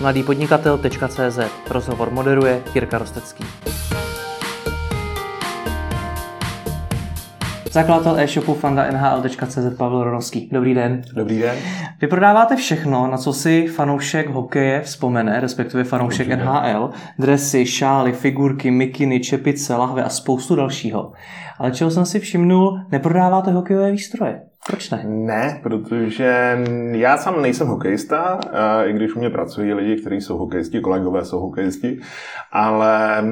mladýpodnikatel.cz Rozhovor moderuje Jirka Rostecký. Zakladatel e-shopu fanda nhl.cz Pavel Ronovský. Dobrý den. Dobrý den. Vy prodáváte všechno, na co si fanoušek hokeje vzpomene, respektive fanoušek Určitě. NHL. Dresy, šály, figurky, mikiny, čepice, lahve a spoustu dalšího. Ale čeho jsem si všimnul, neprodáváte hokejové výstroje. Proč ne? Ne, protože já sám nejsem hokejista, i když u mě pracují lidi, kteří jsou hokejisti, kolegové jsou hokejisti, ale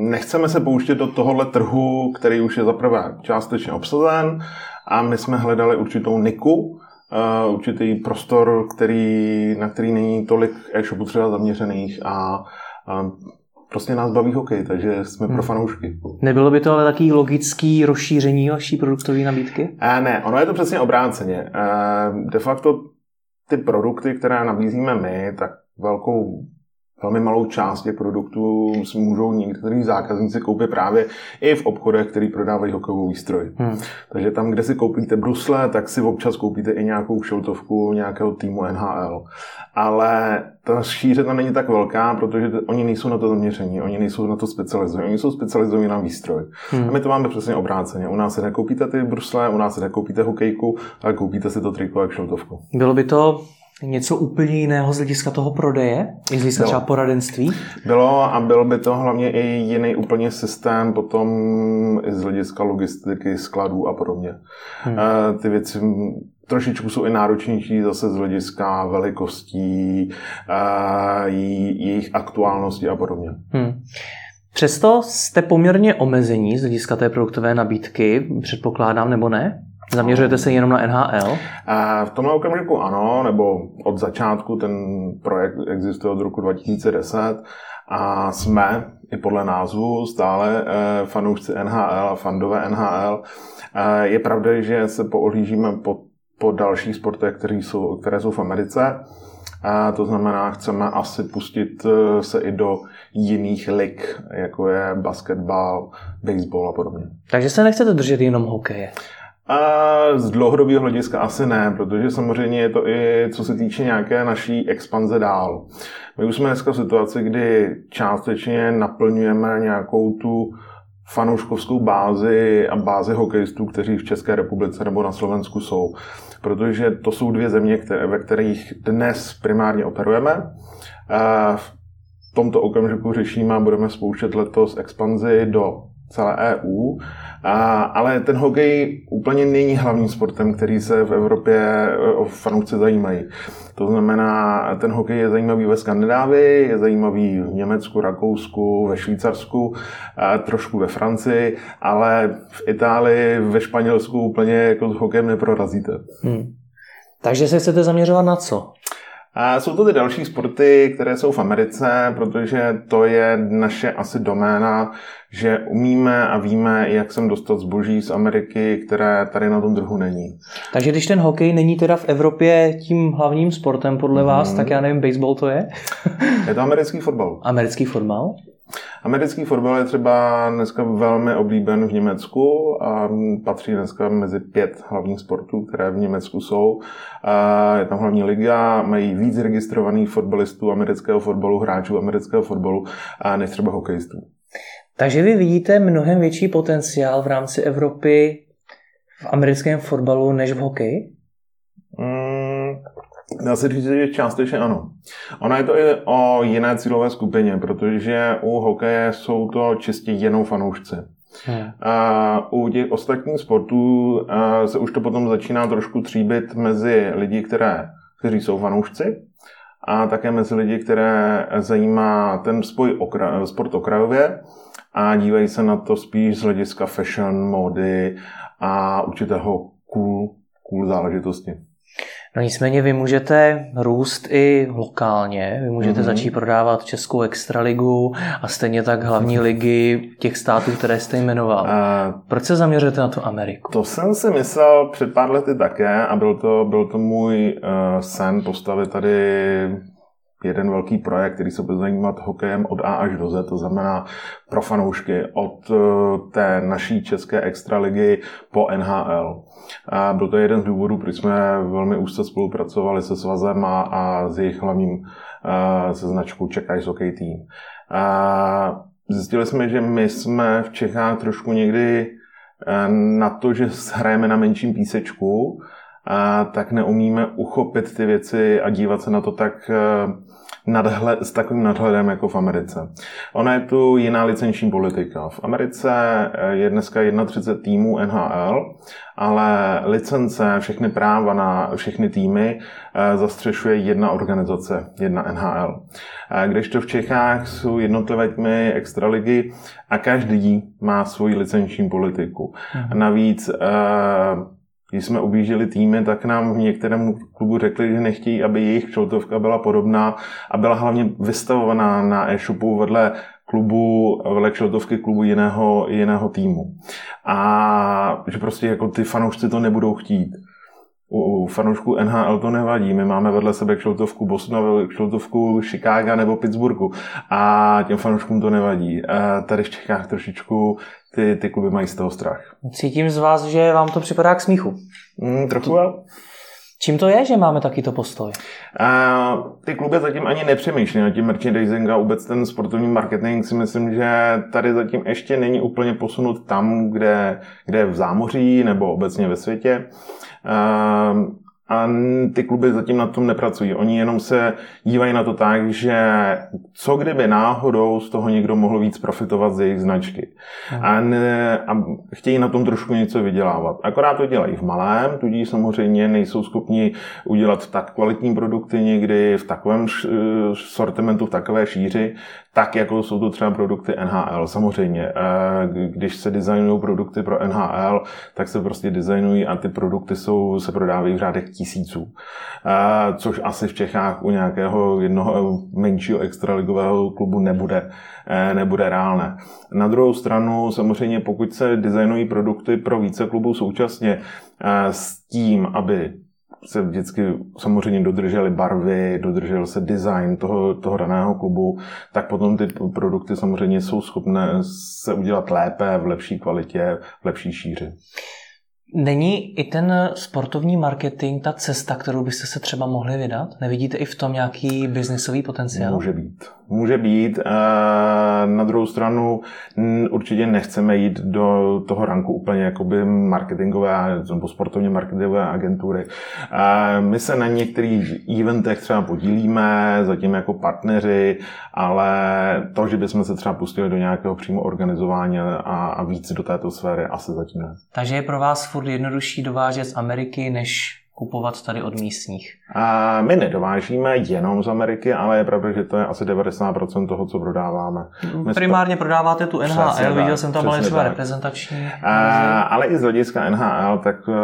nechceme se pouštět do tohohle trhu, který už je zaprvé částečně obsazen a my jsme hledali určitou niku, určitý prostor, který, na který není tolik e-shopů třeba zaměřených a prostě nás baví hokej, takže jsme hmm. pro fanoušky. Nebylo by to ale taký logický rozšíření vaší produktové nabídky? E, ne, ono je to přesně obráceně. E, de facto ty produkty, které nabízíme my, tak velkou velmi malou část těch produktů můžou někteří zákazníci koupit právě i v obchodech, který prodávají hokejovou výstroj. Hmm. Takže tam, kde si koupíte brusle, tak si občas koupíte i nějakou šiltovku nějakého týmu NHL. Ale ta šíře tam není tak velká, protože oni nejsou na to zaměření, oni nejsou na to specializovaní, oni jsou specializovaní na výstroj. Hmm. A my to máme přesně obráceně. U nás si nekoupíte ty brusle, u nás si nekoupíte hokejku, ale koupíte si to triko a šiltovku. Bylo by to něco úplně jiného z hlediska toho prodeje? I z hlediska třeba poradenství? Bylo a byl by to hlavně i jiný úplně systém potom i z hlediska logistiky, skladů a podobně. Hmm. Eh, ty věci trošičku jsou i náročnější zase z hlediska velikostí, eh, jejich aktuálnosti a podobně. Hmm. Přesto jste poměrně omezení z hlediska té produktové nabídky, předpokládám, nebo ne? Zaměřujete se jenom na NHL? V tomhle okamžiku ano, nebo od začátku ten projekt existuje od roku 2010 a jsme i podle názvu stále eh, fanoušci NHL a fandové NHL. Eh, je pravda, že se poohlížíme po, po dalších sportech, které jsou, které jsou v Americe. A to znamená, chceme asi pustit eh, se i do jiných lig, jako je basketbal, baseball a podobně. Takže se nechcete držet jenom hokeje? A z dlouhodobého hlediska asi ne, protože samozřejmě je to i co se týče nějaké naší expanze dál. My už jsme dneska v situaci, kdy částečně naplňujeme nějakou tu fanouškovskou bázi a bázi hokejistů, kteří v České republice nebo na Slovensku jsou. Protože to jsou dvě země, které, ve kterých dnes primárně operujeme. V tomto okamžiku řešíme a budeme spouštět letos expanzi do celé EU, a, ale ten hokej úplně není hlavním sportem, který se v Evropě e, o fanoušci zajímají. To znamená, ten hokej je zajímavý ve Skandinávii, je zajímavý v Německu, Rakousku, ve Švýcarsku, a trošku ve Francii, ale v Itálii, ve Španělsku úplně jako s hokejem neprorazíte. Hmm. Takže se chcete zaměřovat na co? A jsou to ty další sporty, které jsou v Americe, protože to je naše asi doména, že umíme a víme, jak sem dostat zboží z Ameriky, které tady na tom trhu není. Takže když ten hokej není teda v Evropě tím hlavním sportem podle vás, hmm. tak já nevím, baseball to je? je to americký fotbal. Americký fotbal? Americký fotbal je třeba dneska velmi oblíben v Německu a patří dneska mezi pět hlavních sportů, které v Německu jsou. Je tam hlavní liga, mají víc registrovaných fotbalistů amerického fotbalu, hráčů amerického fotbalu, než třeba hokejistů. Takže vy vidíte mnohem větší potenciál v rámci Evropy v americkém fotbalu než v hokeji? Dá se říct, že částečně ano. Ono je to i o jiné cílové skupině, protože u hokeje jsou to čistě jenom fanoušci. Hmm. A u těch ostatních sportů se už to potom začíná trošku tříbit mezi lidi, které, kteří jsou fanoušci a také mezi lidi, které zajímá ten spoj okra, sport okrajově a dívají se na to spíš z hlediska fashion, módy a určitého cool, cool záležitosti. No nicméně vy můžete růst i lokálně, vy můžete mm-hmm. začít prodávat Českou extraligu a stejně tak hlavní ligy těch států, které jste jmenoval. A Proč se zaměřujete na tu Ameriku? To jsem si myslel před pár lety také a byl to, byl to můj uh, sen postavit tady jeden velký projekt, který se bude zajímat hokejem od A až do Z, to znamená pro fanoušky od eh, té naší české extraligy po NHL. A byl to jeden z důvodů, proč jsme velmi úzce spolupracovali se Svazem a, a s jejich hlavním uh, se značkou Czech Ice Hockey Team. A zjistili jsme, že my jsme v Čechách trošku někdy eh, na to, že hrajeme na menším písečku, a tak neumíme uchopit ty věci a dívat se na to tak nadhled, s takovým nadhledem jako v Americe. Ona je tu jiná licenční politika. V Americe eh, je dneska 31 týmů NHL, ale licence, všechny práva na všechny týmy eh, zastřešuje jedna organizace, jedna NHL. Když to v Čechách jsou jednotlivé týmy extraligy a každý má svoji licenční politiku. Mhm. Navíc eh, když jsme objížděli týmy, tak nám v některém klubu řekli, že nechtějí, aby jejich šiltovka byla podobná a byla hlavně vystavovaná na e-shopu vedle klubu, vedle šiltovky klubu jiného, jiného týmu. A že prostě jako ty fanoušci to nebudou chtít u fanoušků NHL to nevadí. My máme vedle sebe kšiltovku Bostonu, kšiltovku Chicago nebo Pittsburghu a těm fanouškům to nevadí. Tady v Čechách trošičku ty, ty kluby mají z toho strach. Cítím z vás, že vám to připadá k smíchu. Mm, trochu to... Čím to je, že máme takýto postoj? A ty kluby zatím ani nepřemýšlí nad tím merchandising a vůbec ten sportovní marketing si myslím, že tady zatím ještě není úplně posunut tam, kde, kde je v zámoří nebo obecně ve světě. Um, a ty kluby zatím na tom nepracují. Oni jenom se dívají na to tak, že co kdyby náhodou z toho někdo mohl víc profitovat z jejich značky. Hmm. A, ne, a chtějí na tom trošku něco vydělávat. Akorát to dělají v malém, tudíž samozřejmě nejsou schopni udělat tak kvalitní produkty někdy v takovém sortimentu, v takové šíři, tak jako jsou to třeba produkty NHL. Samozřejmě, eh, když se designují produkty pro NHL, tak se prostě designují a ty produkty jsou, se prodávají v řádech tisíců. Což asi v Čechách u nějakého jednoho menšího extraligového klubu nebude, eh, nebude reálné. Na druhou stranu, samozřejmě, pokud se designují produkty pro více klubů současně s tím, aby se vždycky samozřejmě dodržely barvy, dodržel se design toho, toho daného klubu, tak potom ty produkty samozřejmě jsou schopné se udělat lépe, v lepší kvalitě, v lepší šíři. Není i ten sportovní marketing ta cesta, kterou byste se třeba mohli vydat? Nevidíte i v tom nějaký biznisový potenciál? Může být. Může být. Na druhou stranu určitě nechceme jít do toho ranku úplně jakoby marketingové nebo sportovně marketingové agentury. My se na některých eventech třeba podílíme, zatím jako partneři, ale to, že bychom se třeba pustili do nějakého přímo organizování a, víc do této sféry, asi zatím ne. Takže je pro vás furt jednodušší dovážet z Ameriky, než kupovat tady od místních? A my nedovážíme jenom z Ameriky, ale je pravda, že to je asi 90% toho, co prodáváme. My Primárně to... prodáváte tu NHL, přesně viděl jsem tam ale třeba reprezentační. A, ale i z hlediska NHL, tak uh,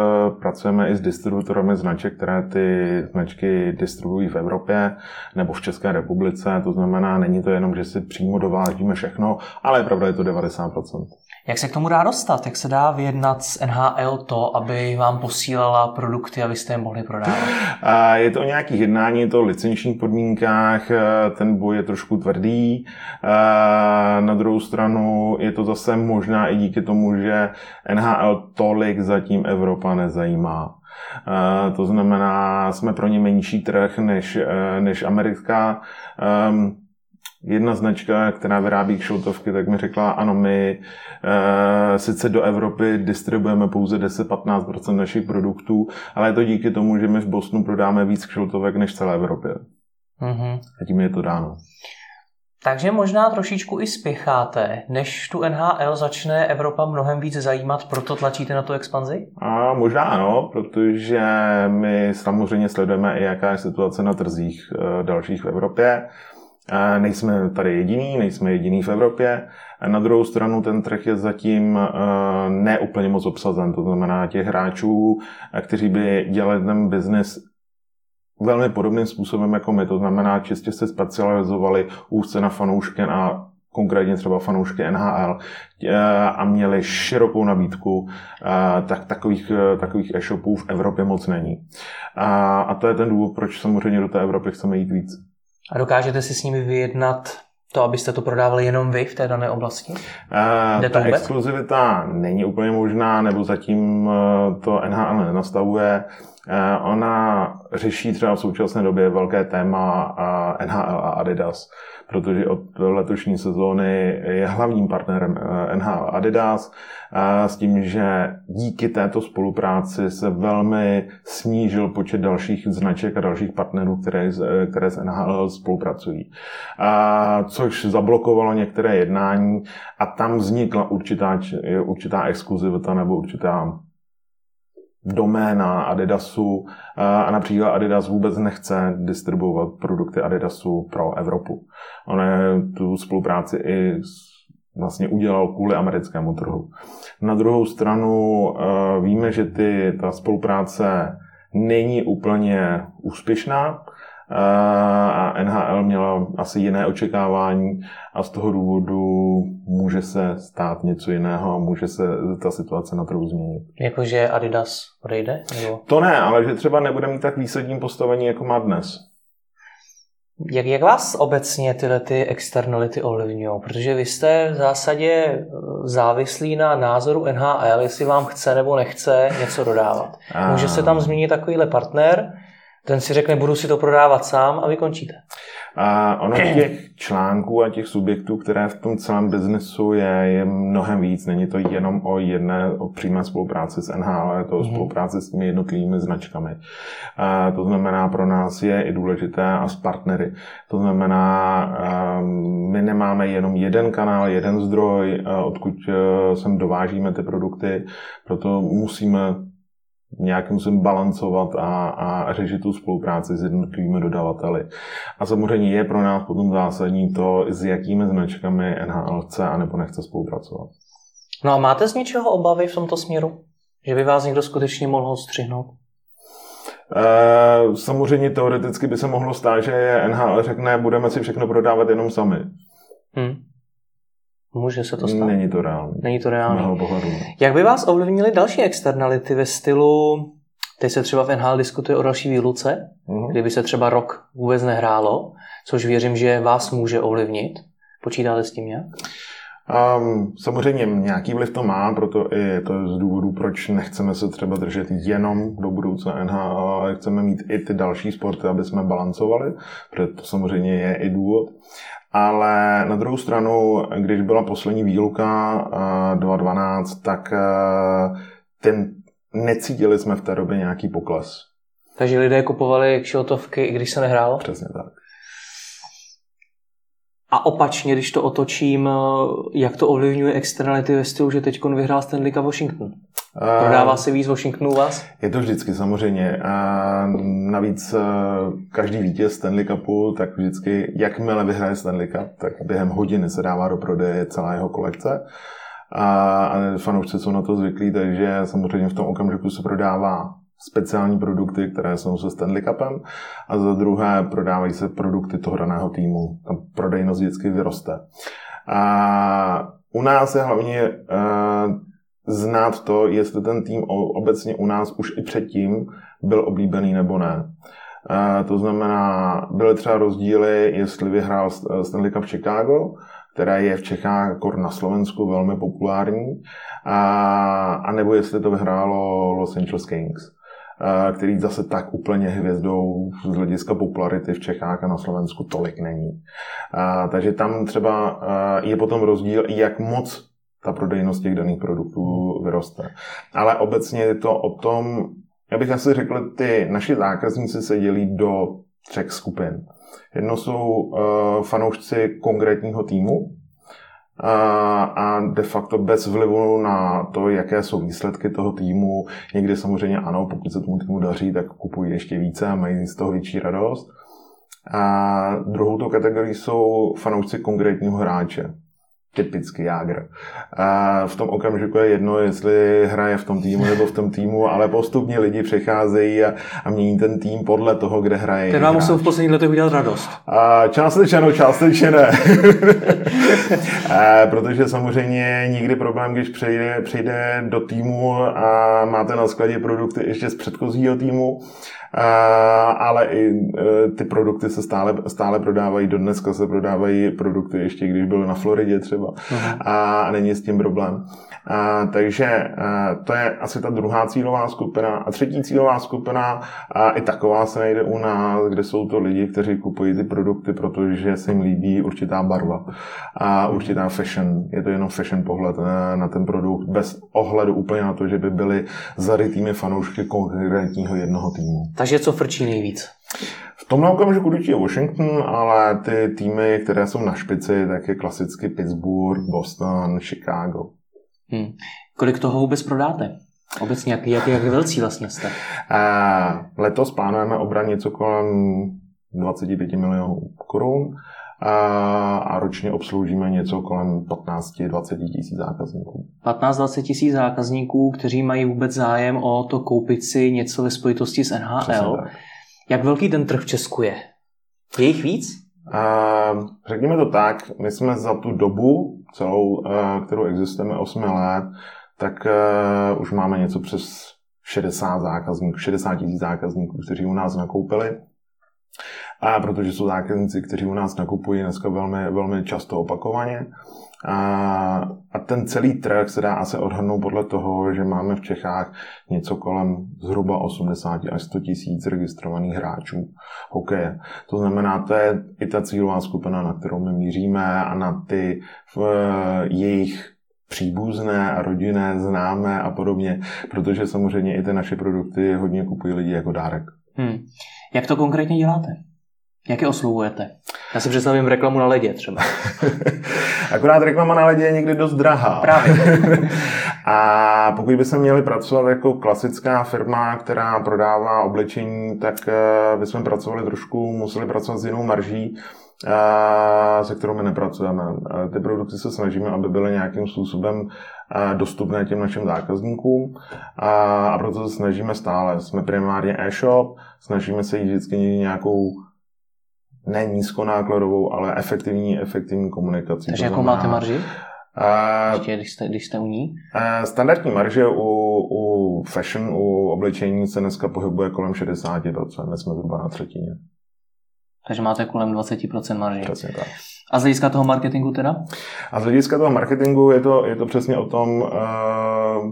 pracujeme i s distributorami značek, které ty značky distribuují v Evropě nebo v České republice. To znamená, není to jenom, že si přímo dovážíme všechno, ale je pravda, je to 90%. Jak se k tomu dá dostat? Jak se dá vyjednat s NHL to, aby vám posílala produkty, abyste je mohli prodávat? Je to o nějakých jednání, je to o licenčních podmínkách, e, ten boj je trošku tvrdý. E, na druhou stranu je to zase možná i díky tomu, že NHL tolik zatím Evropa nezajímá. E, to znamená, jsme pro ně menší trh než, než Amerika. Jedna značka, která vyrábí kšiltovky, tak mi řekla, ano, my e, sice do Evropy distribuujeme pouze 10-15% našich produktů, ale je to díky tomu, že my v Bosnu prodáme víc kšiltovek než v celé Evropě. Mm-hmm. A tím je to dáno. Takže možná trošičku i spěcháte, než tu NHL začne Evropa mnohem víc zajímat, proto tlačíte na tu expanzi? A možná ano, protože my samozřejmě sledujeme i jaká je situace na trzích eh, dalších v Evropě. Nejsme tady jediný, nejsme jediný v Evropě. Na druhou stranu ten trh je zatím eh, neúplně moc obsazen. To znamená těch hráčů, eh, kteří by dělali ten biznis velmi podobným způsobem jako my. To znamená, čistě se specializovali úzce na fanoušky a konkrétně třeba fanoušky NHL eh, a měli širokou nabídku, tak takových, takových e-shopů v Evropě moc není. A to je ten důvod, proč samozřejmě do té Evropy chceme jít víc. A dokážete si s nimi vyjednat to, abyste to prodávali jenom vy v té dané oblasti? Uh, Jde to ta vůbec? exkluzivita není úplně možná, nebo zatím to NHL nenastavuje. Ona řeší třeba v současné době velké téma NHL a Adidas protože od letošní sezóny je hlavním partnerem eh, NHL Adidas s tím, že díky této spolupráci se velmi snížil počet dalších značek a dalších partnerů, které, které s NHL spolupracují. Což zablokovalo některé jednání a tam vznikla určitá, určitá exkluzivita nebo určitá doména Adidasu a například Adidas vůbec nechce distribuovat produkty Adidasu pro Evropu. On tu spolupráci i vlastně udělal kvůli americkému trhu. Na druhou stranu víme, že ty, ta spolupráce není úplně úspěšná, a NHL měla asi jiné očekávání a z toho důvodu může se stát něco jiného a může se ta situace na trhu změnit. Jakože Adidas odejde? Nebo? To ne, ale že třeba nebude mít tak výsadní postavení, jako má dnes. Jak, jak vás obecně tyhle ty externality ovlivňují? Protože vy jste v zásadě závislí na názoru NHL, jestli vám chce nebo nechce něco dodávat. Může se tam změnit takovýhle partner, ten si řekne, budu si to prodávat sám a vy končíte. A ono těch článků a těch subjektů, které v tom celém biznesu je, je mnohem víc. Není to jenom o jedné, o přímé spolupráci s NHL, ale je to o mm spolupráci s těmi jednotlivými značkami. A to znamená, pro nás je i důležité a s partnery. To znamená, ehm, my nemáme jenom jeden kanál, jeden zdroj, odkud e, sem dovážíme ty produkty, proto musíme nějak musím balancovat a, a řešit tu spolupráci s jednotlivými dodavateli. A samozřejmě je pro nás potom zásadní to, s jakými značkami NHL chce a nebo nechce spolupracovat. No a máte z něčeho obavy v tomto směru? Že by vás někdo skutečně mohl střihnout? E, samozřejmě teoreticky by se mohlo stát, že NHL řekne, budeme si všechno prodávat jenom sami. Hmm. Může se to stát? Není to reálné. Není to reálné. Jak by vás ovlivnily další externality ve stylu, teď se třeba v NHL diskutuje o další výluce, uh-huh. kdyby se třeba rok vůbec nehrálo, což věřím, že vás může ovlivnit. Počítáte s tím nějak? Um, samozřejmě nějaký vliv to má, proto i to je z důvodu, proč nechceme se třeba držet jenom do budoucna NHL, ale chceme mít i ty další sporty, aby jsme balancovali, protože to samozřejmě je i důvod. Ale na druhou stranu, když byla poslední výluka 2.12, tak eh, ten, necítili jsme v té době nějaký pokles. Takže lidé kupovali kšiltovky, i když se nehrálo? Přesně tak. A opačně, když to otočím, eh, jak to ovlivňuje externality ve stylu, že teď vyhrál Stanley Cup Washington? Prodává se víc Washingtonu vás? Je to vždycky, samozřejmě. A navíc eh, každý vítěz Stanley Cupu, tak vždycky, jakmile vyhraje Stanley Cup, tak během hodiny se dává do prodeje celá jeho kolekce. A, fanoušci jsou na to zvyklí, takže samozřejmě v tom okamžiku se prodává speciální produkty, které jsou se Stanley Cupem a za druhé prodávají se produkty toho daného týmu. Ta prodejnost vždycky vyroste. A u nás je hlavně uh, znát to, jestli ten tým obecně u nás už i předtím byl oblíbený nebo ne. Uh, to znamená, byly třeba rozdíly, jestli vyhrál Stanley Cup Chicago, která je v Čechách, jako na Slovensku velmi populární, a, a nebo jestli to vyhrálo Los Angeles Kings který zase tak úplně hvězdou z hlediska popularity v Čechách a na Slovensku tolik není. Takže tam třeba je potom rozdíl, jak moc ta prodejnost těch daných produktů vyroste. Ale obecně je to o tom, já bych asi řekl, ty naši zákazníci se dělí do třech skupin. Jedno jsou uh, fanoušci konkrétního týmu, a de facto bez vlivu na to, jaké jsou výsledky toho týmu. Někdy samozřejmě ano, pokud se tomu týmu daří, tak kupují ještě více a mají z toho větší radost. A druhou to kategorii jsou fanoušci konkrétního hráče typický Jágr. A v tom okamžiku je jedno, jestli hraje v tom týmu nebo v tom týmu, ale postupně lidi přecházejí a, a mění ten tým podle toho, kde hraje. Ten vám musel v posledních letech udělat radost. A částečně ano, částečně ne. a, protože samozřejmě nikdy problém, když přejde, přejde do týmu a máte na skladě produkty ještě z předchozího týmu, ale i e, ty produkty se stále, stále prodávají, do dneska se prodávají produkty, ještě když byl na Floridě třeba uh-huh. a není s tím problém. Takže to je asi ta druhá cílová skupina. A třetí cílová skupina, a i taková se najde u nás, kde jsou to lidi, kteří kupují ty produkty, protože se jim líbí určitá barva a určitá fashion. Je to jenom fashion pohled na, na ten produkt, bez ohledu úplně na to, že by byli zarytými fanoušky konkrétního jednoho týmu. Takže co frčí nejvíc? V tomhle okamžiku určitě Washington, ale ty týmy, které jsou na špici, tak je klasicky Pittsburgh, Boston, Chicago. Hmm. Kolik toho vůbec prodáte? Obecně, jak, jak, jak velcí vlastně jste? Uh, letos plánujeme obrat něco kolem 25 milionů korun a, a ročně obsloužíme něco kolem 15-20 tisíc zákazníků. 15-20 tisíc zákazníků, kteří mají vůbec zájem o to koupit si něco ve spojitosti s NHL. Jak velký ten trh v Česku je? Je jich víc? Uh, řekněme to tak, my jsme za tu dobu celou, uh, kterou existujeme 8 let, tak uh, už máme něco přes 60 zákazníků, 60 tisíc zákazníků, kteří u nás nakoupili. A protože jsou zákazníci, kteří u nás nakupují dneska velmi, velmi často opakovaně. A, a ten celý trh se dá asi odhadnout podle toho, že máme v Čechách něco kolem zhruba 80 až 100 tisíc registrovaných hráčů hokeje. To znamená, to je i ta cílová skupina, na kterou my míříme a na ty v, jejich příbuzné a rodinné, známé a podobně, protože samozřejmě i ty naše produkty hodně kupují lidi jako dárek. Hmm. Jak to konkrétně děláte? Jak je oslovujete? Já si představím reklamu na ledě třeba. Akorát reklama na ledě je někdy dost drahá. Právě. a pokud by se měli pracovat jako klasická firma, která prodává oblečení, tak eh, bychom pracovali trošku, museli pracovat s jinou marží, eh, se kterou my nepracujeme. Eh, ty produkty se snažíme, aby byly nějakým způsobem dostupné těm našim zákazníkům a proto se snažíme stále. Jsme primárně e-shop, snažíme se jít vždycky nějakou ne nízkonákladovou, ale efektivní, efektivní komunikací. Takže jakou máte marži? Uh, Ještě, když jste, když jste u ní? Uh, standardní marže u, u fashion, u oblečení se dneska pohybuje kolem 60%, my jsme zhruba na třetině. Takže máte kolem 20% marži. Přesně tak. A z hlediska toho marketingu teda? A z hlediska toho marketingu je to, je to přesně o tom, uh,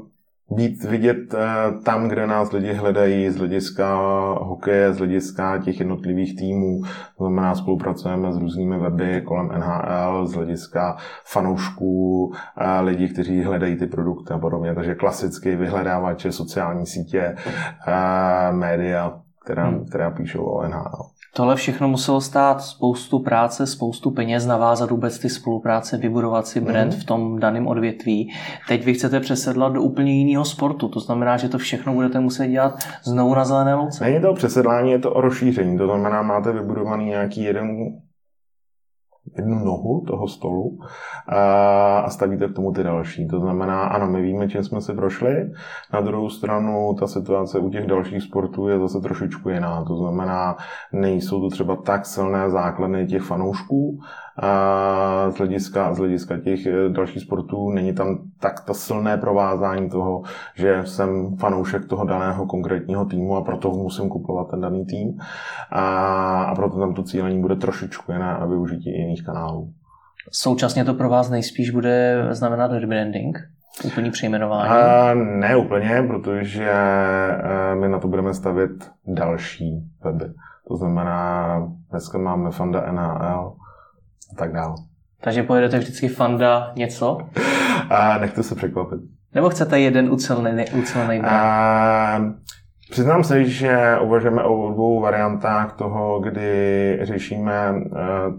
být vidět eh, tam, kde nás lidi hledají z hlediska hokeje, z hlediska těch jednotlivých týmů. To znamená, spolupracujeme s různými weby kolem NHL, z hlediska fanoušků, eh, lidí, kteří hledají ty produkty a podobně. Takže klasicky vyhledávače, sociální sítě, eh, média, která, hmm. která píšou o NHL. Tohle všechno muselo stát spoustu práce, spoustu peněz, navázat vůbec ty spolupráce, vybudovat si brand mm-hmm. v tom daném odvětví. Teď vy chcete přesedlat do úplně jiného sportu, to znamená, že to všechno budete muset dělat znovu na zelené louce. Není to přesedlání, je to o rozšíření. To znamená, máte vybudovaný nějaký jeden jednu nohu toho stolu a stavíte k tomu ty další. To znamená, ano, my víme, čím jsme se prošli. Na druhou stranu ta situace u těch dalších sportů je zase trošičku jiná. To znamená, nejsou to třeba tak silné základny těch fanoušků, a z hlediska, z hlediska těch eh, dalších sportů není tam tak to silné provázání toho, že jsem fanoušek toho daného konkrétního týmu a proto musím kupovat ten daný tým a, a proto tam to cílení bude trošičku jiné a využití jiných kanálů. Současně to pro vás nejspíš bude znamenat rebranding? Úplný přejmenování? A ne úplně, protože eh, my na to budeme stavět další weby. To znamená, dneska máme Fanda NHL, a tak dále. Takže pojedete vždycky fanda něco? A nechte se překvapit. Nebo chcete jeden ucelený, ucelený a, Přiznám se, že uvažujeme o dvou variantách toho, kdy řešíme eh,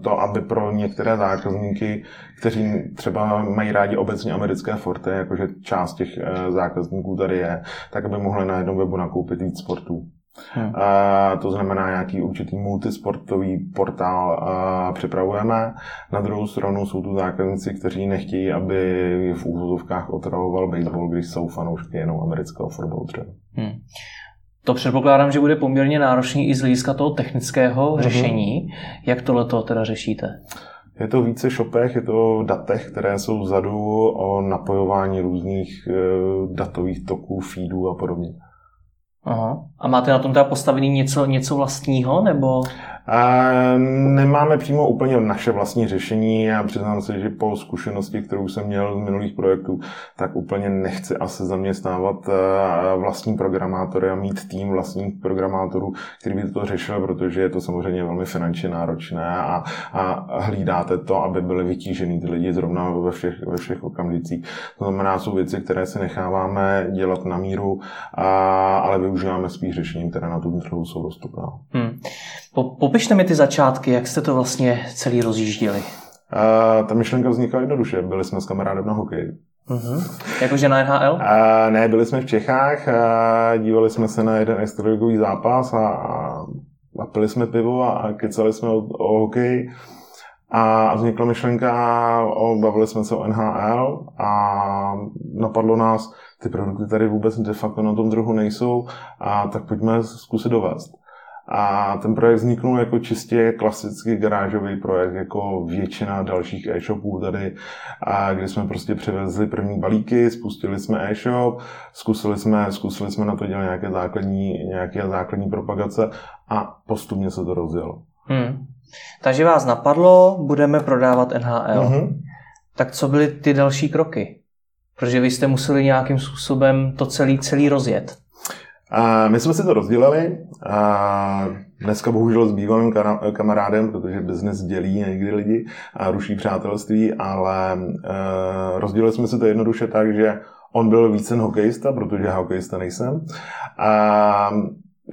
to, aby pro některé zákazníky, kteří třeba mají rádi obecně americké forty, jakože část těch eh, zákazníků tady je, tak aby mohli na jednom webu nakoupit víc sportů. Hmm. A to znamená, nějaký určitý multisportový portál připravujeme. Na druhou stranu jsou tu zákazníci, kteří nechtějí, aby v úvozovkách otravoval baseball, když jsou fanoušky jenom amerického fotbalu třeba. Hmm. To předpokládám, že bude poměrně náročný i z hlediska toho technického hmm. řešení. Jak tohle teda řešíte? Je to více shopech, je to datech, které jsou vzadu o napojování různých e, datových toků, feedů a podobně. Aha. A máte na tom teda postavený něco, něco vlastního, nebo? Nemáme přímo úplně naše vlastní řešení. Já přiznám se, že po zkušenosti, kterou jsem měl z minulých projektů, tak úplně nechci asi zaměstnávat eh, vlastní programátory a mít tým vlastních programátorů, který by to řešil, protože je to samozřejmě velmi finančně náročné a, a hlídáte to, aby byly vytížený ty lidi zrovna ve všech, ve všech okamžicích. To znamená, jsou věci, které si necháváme dělat na míru, a, ale využíváme spíš řešení, které na tom trhu jsou dostupná. Hmm. Po, popište mi ty začátky, jak jste to vlastně celý rozjížděli. Uh, ta myšlenka vznikla jednoduše. Byli jsme s kamarádem na hokej. Uh-huh. Jakože na NHL? Uh, ne, byli jsme v Čechách, uh, dívali jsme se na jeden extraligový zápas a, a, a pili jsme pivo a, a kecali jsme o, o hokej. A vznikla myšlenka, o, bavili jsme se o NHL a napadlo nás, ty produkty tady vůbec de facto na tom druhu nejsou a tak pojďme zkusit dovést. A ten projekt vzniknul jako čistě klasický garážový projekt, jako většina dalších e-shopů tady, a kdy jsme prostě přivezli první balíky, spustili jsme e-shop, zkusili jsme, zkusili jsme na to dělat nějaké základní, nějaké základní propagace a postupně se to rozjelo. Hmm. Takže vás napadlo, budeme prodávat NHL. Mm-hmm. Tak co byly ty další kroky? Protože vy jste museli nějakým způsobem to celý, celý rozjet. A my jsme si to rozdělili a dneska bohužel s bývalým kamarádem, protože biznes dělí někdy lidi a ruší přátelství, ale uh, rozdělili jsme si to jednoduše tak, že on byl víc ten hokejista, protože já hokejista nejsem. A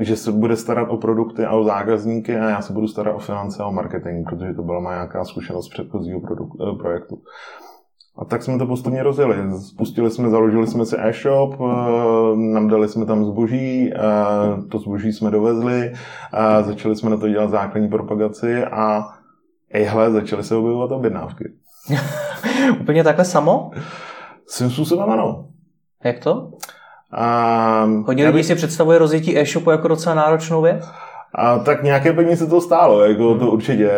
že se bude starat o produkty a o zákazníky a já se budu starat o finance a o marketing, protože to byla má nějaká zkušenost z předchozího produk- projektu. A tak jsme to postupně rozjeli. Spustili jsme, založili jsme si e-shop, eh, namdali jsme tam zboží, eh, to zboží jsme dovezli, začali jsme na to dělat základní propagaci a ejhle, začaly se objevovat objednávky. Úplně takhle samo? Svým způsobem ano. Jak to? Um, Hodně lidí by... si představuje rozjetí e-shopu jako docela náročnou věc? A tak nějaké peníze to stálo, jako to určitě,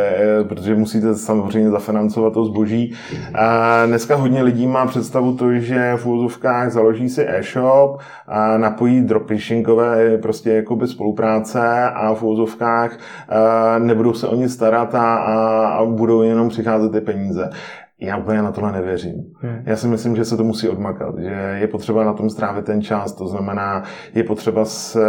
protože musíte samozřejmě zafinancovat to zboží. A dneska hodně lidí má představu to, že v úzovkách založí si e-shop, a napojí dropshipingové prostě jakoby spolupráce a v úzovkách nebudou se o ně starat a, a budou jenom přicházet ty peníze. Já úplně na tohle nevěřím. Hmm. Já si myslím, že se to musí odmakat, že je potřeba na tom strávit ten čas, to znamená, je potřeba se,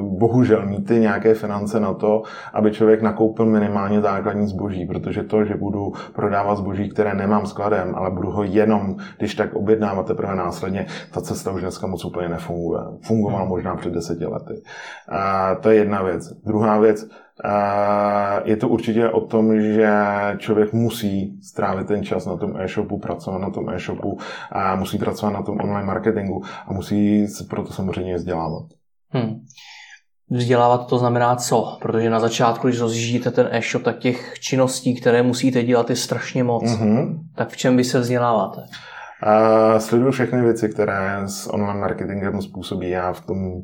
bohužel mít ty nějaké finance na to, aby člověk nakoupil minimálně základní zboží, protože to, že budu prodávat zboží, které nemám skladem, ale budu ho jenom, když tak objednávat teprve následně, ta cesta už dneska moc úplně nefunguje. Fungovala hmm. možná před deseti lety. A to je jedna věc. Druhá věc, je to určitě o tom, že člověk musí strávit ten čas na tom e-shopu, pracovat na tom e-shopu, a musí pracovat na tom online marketingu a musí se proto samozřejmě vzdělávat. Hmm. Vzdělávat to znamená co? Protože na začátku, když rozjíždíte ten e-shop, tak těch činností, které musíte dělat, je strašně moc. Mm-hmm. Tak v čem vy se vzděláváte? Uh, sleduju všechny věci, které s online marketingem způsobí. Já v tom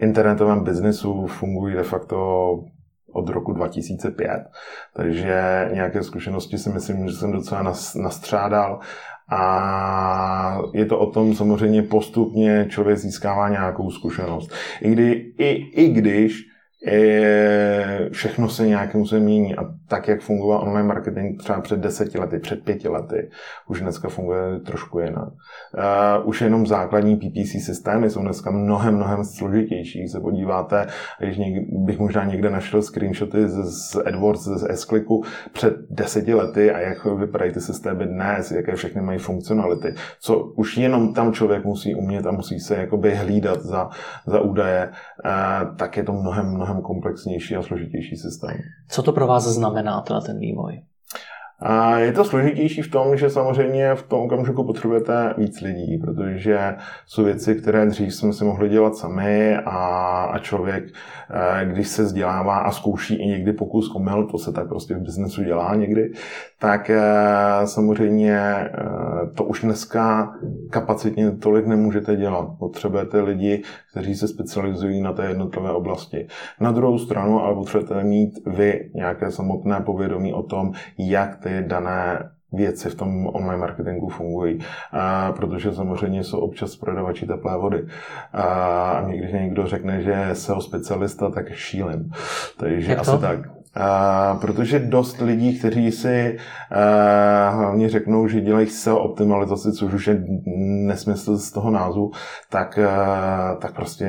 internetovém biznesu funguji de facto od roku 2005, takže nějaké zkušenosti si myslím, že jsem docela nastřádal. A je to o tom samozřejmě postupně člověk získává nějakou zkušenost. I, kdy, i, i když všechno se nějakým způsobem mění. A tak, jak fungoval online marketing třeba před deseti lety, před pěti lety, už dneska funguje trošku jinak. Uh, už jenom základní PPC systémy jsou dneska mnohem, mnohem složitější. Když se podíváte, když někdy, bych možná někde našel screenshoty z, AdWords, z s před deseti lety a jak vypadají ty systémy dnes, jaké všechny mají funkcionality, co už jenom tam člověk musí umět a musí se jakoby hlídat za, za údaje, uh, tak je to mnohem, mnohem komplexnější a složitější systém. Co to pro vás znamená, teda ten vývoj? A je to složitější v tom, že samozřejmě v tom okamžiku potřebujete víc lidí, protože jsou věci, které dřív jsme si mohli dělat sami a, a člověk, eh, když se vzdělává a zkouší i někdy pokus omyl, to se tak prostě v biznesu dělá někdy, tak eh, samozřejmě eh, to už dneska kapacitně tolik nemůžete dělat. Potřebujete lidi, kteří se specializují na té jednotlivé oblasti. Na druhou stranu ale potřebujete mít vy nějaké samotné povědomí o tom, jak ty dané věci v tom online marketingu fungují, a protože samozřejmě jsou občas prodavači teplé vody. A mě když někdo řekne, že SEO specialista, tak šílim. Takže Jak asi to? tak. A, protože dost lidí, kteří si a, hlavně řeknou, že dělají SEO optimalizaci, což už je nesmysl z toho názvu, tak, a, tak prostě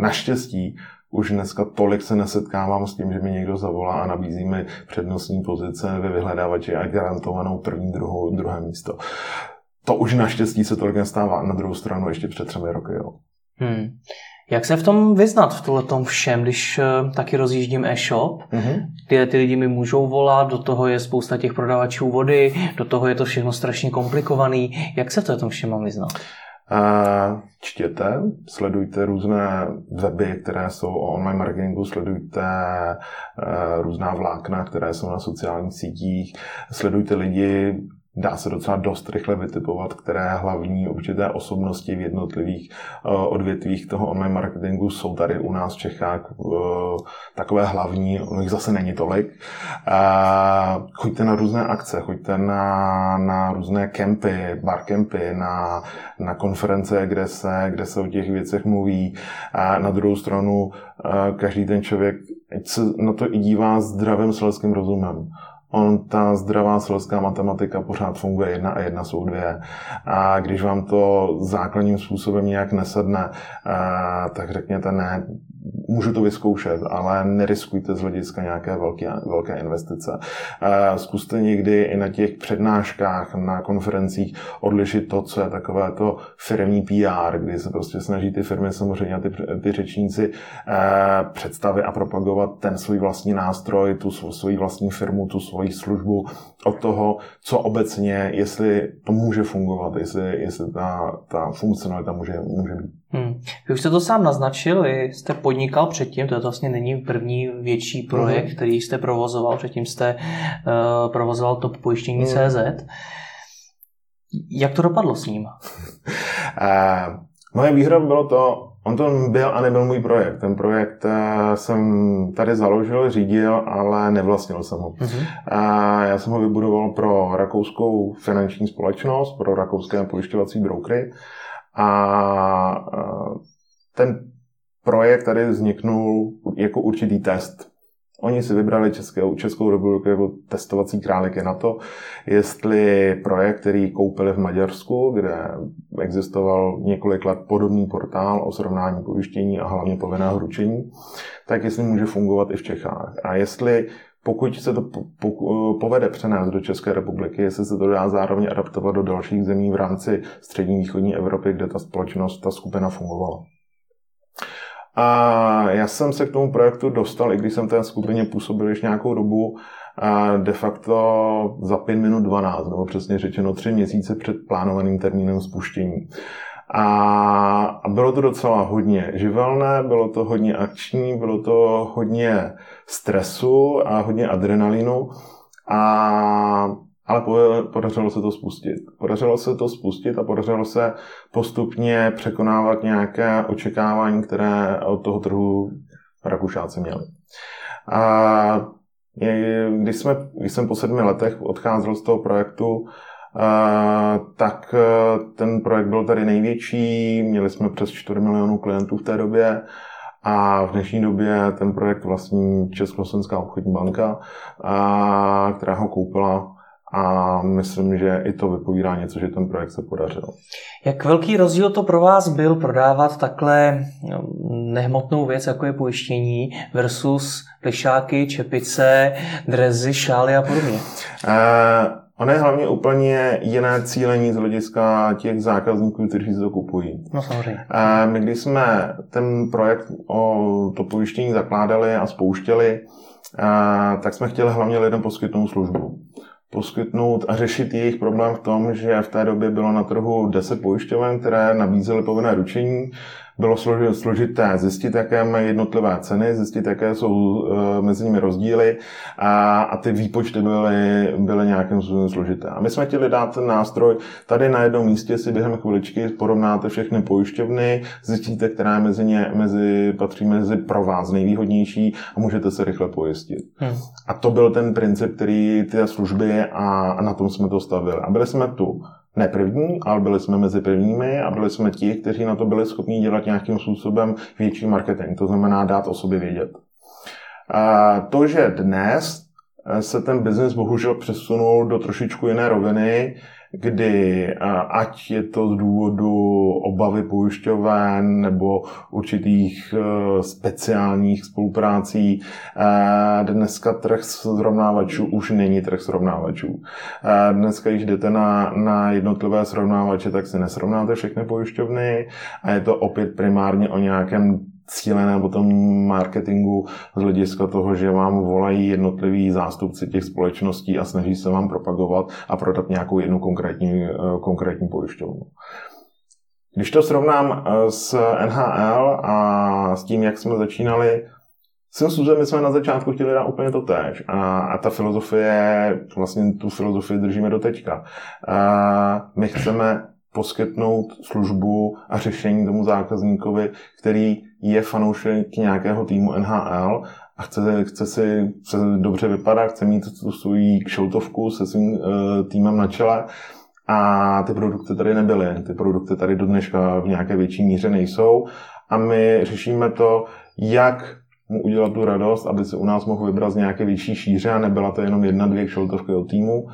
naštěstí už dneska tolik se nesetkávám s tím, že mi někdo zavolá a nabízí mi přednostní pozice ve vyhledávači a garantovanou první, druhou, druhé místo. To už naštěstí se tolik nestává. Na druhou stranu ještě před třemi roky, jo. Hmm. Jak se v tom vyznat, v tohle tom všem, když uh, taky rozjíždím e-shop, Mm-hmm. ty, ty lidi mi můžou volat, do toho je spousta těch prodavačů vody, do toho je to všechno strašně komplikovaný. Jak se v tom všem mám vyznat? A čtěte, sledujte různé weby, které jsou o online marketingu, sledujte uh, různá vlákna, které jsou na sociálních sítích, sledujte lidi, dá se docela dost rychle vytipovat, které hlavní určité osobnosti v jednotlivých uh, odvětvích toho online marketingu jsou tady u nás v Čechách uh, takové hlavní, ono jich zase není tolik. Uh, choďte na různé akce, choďte na, na různé kempy, barkempy, na, na konference, kde se, kde se o těch věcech mluví. A na druhou stranu každý ten člověk ať se na to i dívá zdravým selským rozumem on, ta zdravá selská matematika pořád funguje, jedna a jedna jsou dvě. A když vám to základním způsobem nějak nesedne, tak řekněte ne, můžu to vyzkoušet, ale neriskujte z hlediska nějaké velké, velké investice. Zkuste někdy i na těch přednáškách, na konferencích odlišit to, co je takové to firmní PR, kdy se prostě snaží ty firmy samozřejmě a ty, ty řečníci představit a propagovat ten svůj vlastní nástroj, tu svou vlastní firmu, tu svoji službu od toho, co obecně, jestli to může fungovat, jestli, jestli ta, ta funkcionalita může, může být. Hmm. Vy už jste to sám naznačil, vy jste podnikal předtím, to vlastně není první větší projekt, mm. který jste provozoval, předtím jste uh, provozoval top pojištění mm. CZ. Jak to dopadlo s ním? uh, moje výhra bylo to, on to byl a nebyl můj projekt. Ten projekt uh, jsem tady založil, řídil, ale nevlastnil jsem ho. Mm-hmm. Uh, já jsem ho vybudoval pro rakouskou finanční společnost, pro rakouské pojišťovací brokery. A ten projekt tady vzniknul jako určitý test. Oni si vybrali Českou, Českou republiku jako testovací králiky na to, jestli projekt, který koupili v Maďarsku, kde existoval několik let podobný portál o srovnání pojištění a hlavně povinného ručení, tak jestli může fungovat i v Čechách. A jestli pokud se to povede přenést do České republiky, jestli se to dá zároveň adaptovat do dalších zemí v rámci střední východní Evropy, kde ta společnost, ta skupina fungovala. A já jsem se k tomu projektu dostal, i když jsem té skupině působil již nějakou dobu, de facto za 5 minut 12, nebo přesně řečeno 3 měsíce před plánovaným termínem spuštění. A bylo to docela hodně živelné, bylo to hodně akční, bylo to hodně stresu a hodně adrenalinu. A ale podařilo se to spustit. Podařilo se to spustit a podařilo se postupně překonávat nějaké očekávání, které od toho trhu Rakušáci měli. A když, jsme, když jsem po sedmi letech odcházel z toho projektu, tak e, ten projekt byl tady největší, měli jsme přes 4 milionů klientů v té době a v dnešní době ten projekt vlastní Československá obchodní banka, která ho koupila a myslím, že i to vypovídá něco, že ten projekt se podařil. Jak velký rozdíl to pro vás byl prodávat takhle no, nehmotnou věc, jako je pojištění, versus plišáky, čepice, drezy, šály a podobně? Uh, Ono je hlavně úplně jiné cílení z hlediska těch zákazníků, kteří si to kupují. No samozřejmě. My když jsme ten projekt o to pojištění zakládali a spouštěli, tak jsme chtěli hlavně lidem poskytnout službu poskytnout a řešit jejich problém v tom, že v té době bylo na trhu 10 pojišťoven, které nabízely povinné ručení. Bylo složité zjistit, jaké mají jednotlivé ceny, zjistit, jaké jsou eh, mezi nimi rozdíly a, a ty výpočty byly, byly nějakým způsobem složité. A my jsme chtěli dát ten nástroj, tady na jednom místě si během chviličky porovnáte všechny pojišťovny, zjistíte, která mezi ně mezi, patří mezi pro vás nejvýhodnější a můžete se rychle pojistit. Hmm. A to byl ten princip, který ty služby a, a na tom jsme to stavili. A byli jsme tu ne první, ale byli jsme mezi prvními a byli jsme ti, kteří na to byli schopni dělat nějakým způsobem větší marketing, to znamená dát o sobě vědět. A to, že dnes se ten biznis bohužel přesunul do trošičku jiné roviny, kdy ať je to z důvodu obavy pojišťoven nebo určitých e, speciálních spoluprácí, e, dneska trh srovnávačů už není trh srovnávačů. Dneska, když jdete na, na jednotlivé srovnávače, tak si nesrovnáte všechny pojišťovny a je to opět primárně o nějakém cílené o tom marketingu z hlediska toho, že vám volají jednotliví zástupci těch společností a snaží se vám propagovat a prodat nějakou jednu konkrétní, eh, konkrétní pojišťovnu. Když to srovnám eh, s NHL a s tím, jak jsme začínali, Svým způsobem my jsme na začátku chtěli dát úplně to tež. A, a ta filozofie, vlastně tu filozofii držíme do teďka. A my chceme poskytnout službu a řešení tomu zákazníkovi, který je fanoušek nějakého týmu NHL a chce, chce si chce dobře vypadat, chce mít tu svou kšeltovku se svým uh, týmem na čele. A ty produkty tady nebyly. Ty produkty tady do dneška v nějaké větší míře nejsou. A my řešíme to, jak mu udělat tu radost, aby se u nás mohl vybrat z nějaké větší šíře a nebyla to jenom jedna, dvě kšeltovky od týmu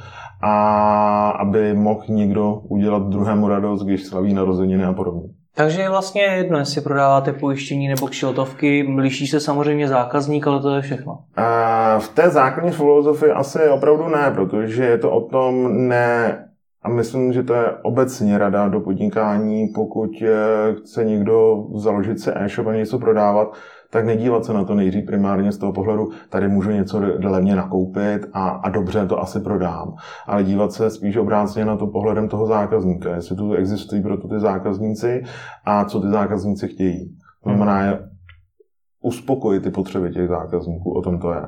a aby mohl někdo udělat druhému radost, když slaví narozeniny a podobně. Takže je vlastně jedno, jestli prodáváte pojištění nebo kšiltovky, liší se samozřejmě zákazník, ale to je všechno. A v té základní filozofii asi opravdu ne, protože je to o tom ne a myslím, že to je obecně rada do podnikání, pokud chce někdo založit si e-shop a něco prodávat, tak nedívat se na to nejdřív primárně z toho pohledu, tady můžu něco levně nakoupit a, a dobře to asi prodám. Ale dívat se spíš obráceně na to pohledem toho zákazníka, jestli tu existují pro to ty zákazníci a co ty zákazníci chtějí. To znamená, je uspokojit ty potřeby těch zákazníků, o tom to je.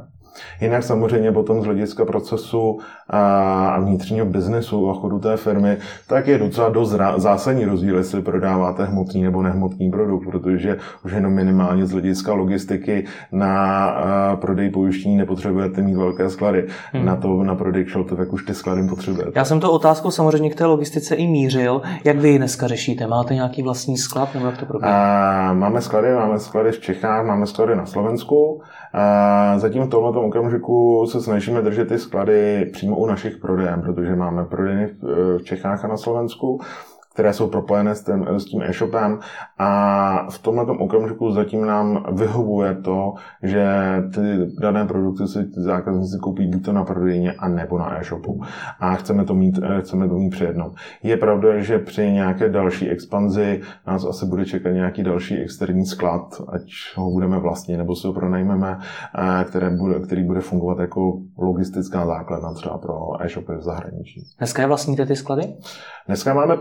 Jinak samozřejmě potom z hlediska procesu a vnitřního biznesu a chodu té firmy, tak je docela dost zásadní rozdíl, jestli prodáváte hmotný nebo nehmotný produkt, protože už jenom minimálně z hlediska logistiky na prodej pojištění nepotřebujete mít velké sklady. Hmm. Na to na prodej kšeltovek už ty sklady potřebujete. Já jsem to otázkou samozřejmě k té logistice i mířil. Jak vy ji dneska řešíte? Máte nějaký vlastní sklad nebo jak to probíhá? Máme sklady, máme sklady v Čechách, máme sklady na Slovensku. A zatím v tomto okamžiku se snažíme držet ty sklady přímo u našich prodejen, protože máme prodejny v Čechách a na Slovensku které jsou propojené s tím, s tím e-shopem a v tomhle okamžiku zatím nám vyhovuje to, že ty dané produkty si zákazníci koupí buď to na prodejně a nebo na e-shopu a chceme to mít, eh, chceme to mít přednou. Je pravda, že při nějaké další expanzi nás asi bude čekat nějaký další externí sklad, ať ho budeme vlastnit nebo si ho pronajmeme, eh, které bude, který bude fungovat jako logistická základna třeba pro e-shopy v zahraničí. Dneska je vlastníte ty sklady? Dneska máme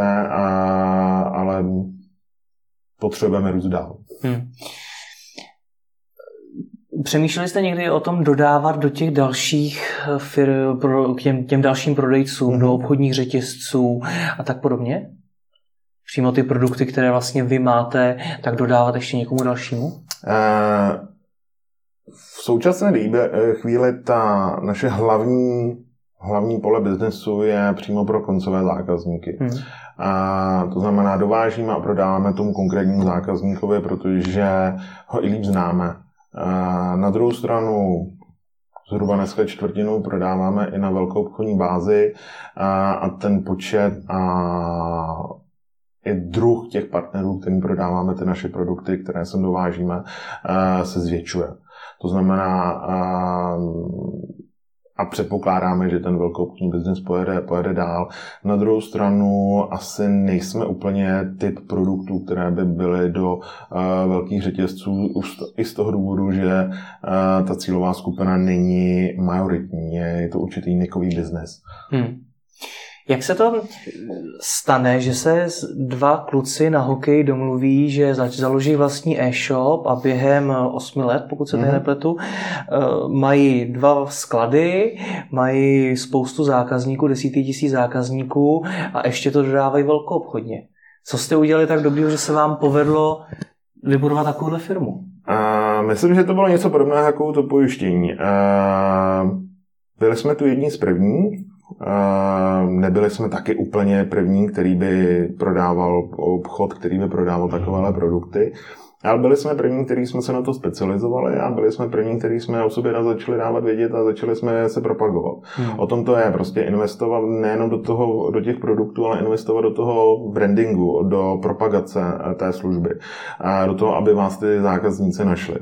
pronáté, a, ale potřebujeme růst dál. Hmm. Přemýšleli jste někdy o tom dodávat do těch dalších fir, pro, k těm, těm dalším prodejcům, mm-hmm. do obchodních řetězců a tak podobně? Přímo ty produkty, které vlastně vy máte, tak dodávat ještě někomu dalšímu? Uh, v současné eh, chvíli ta naše hlavní hlavní pole biznesu je přímo pro koncové zákazníky. Hmm. A to znamená, dovážíme a prodáváme tomu konkrétnímu zákazníkovi, protože ho i líp známe. A na druhou stranu zhruba dneska čtvrtinu prodáváme i na velkou obchodní bázi a, a ten počet a i druh těch partnerů, kterým prodáváme ty naše produkty, které sem dovážíme, se zvětšuje. To znamená, a předpokládáme, že ten velkoobchodní biznis pojede, pojede dál. Na druhou stranu asi nejsme úplně typ produktů, které by byly do uh, velkých řetězců už i z toho důvodu, že uh, ta cílová skupina není majoritní, je, je to určitý nikový biznis. Hmm. Jak se to stane, že se dva kluci na hokej domluví, že založí vlastní e-shop a během osmi let, pokud se mm-hmm. nepletu, eh, mají dva sklady, mají spoustu zákazníků, desítky tisíc zákazníků a ještě to dodávají velkou obchodně. Co jste udělali tak dobrýho, že se vám povedlo vybudovat takovouhle firmu? Uh, myslím, že to bylo něco podobného jako to pojištění. Uh, byli jsme tu jedni z prvních, Nebyli jsme taky úplně první, který by prodával obchod, který by prodával takovéhle produkty. Ale byli jsme první, kteří jsme se na to specializovali a byli jsme první, kteří jsme o sobě začali dávat vědět a začali jsme se propagovat. Hmm. O tom to je, prostě investovat nejenom do, toho, do těch produktů, ale investovat do toho brandingu, do propagace té služby, a do toho, aby vás ty zákazníci našli.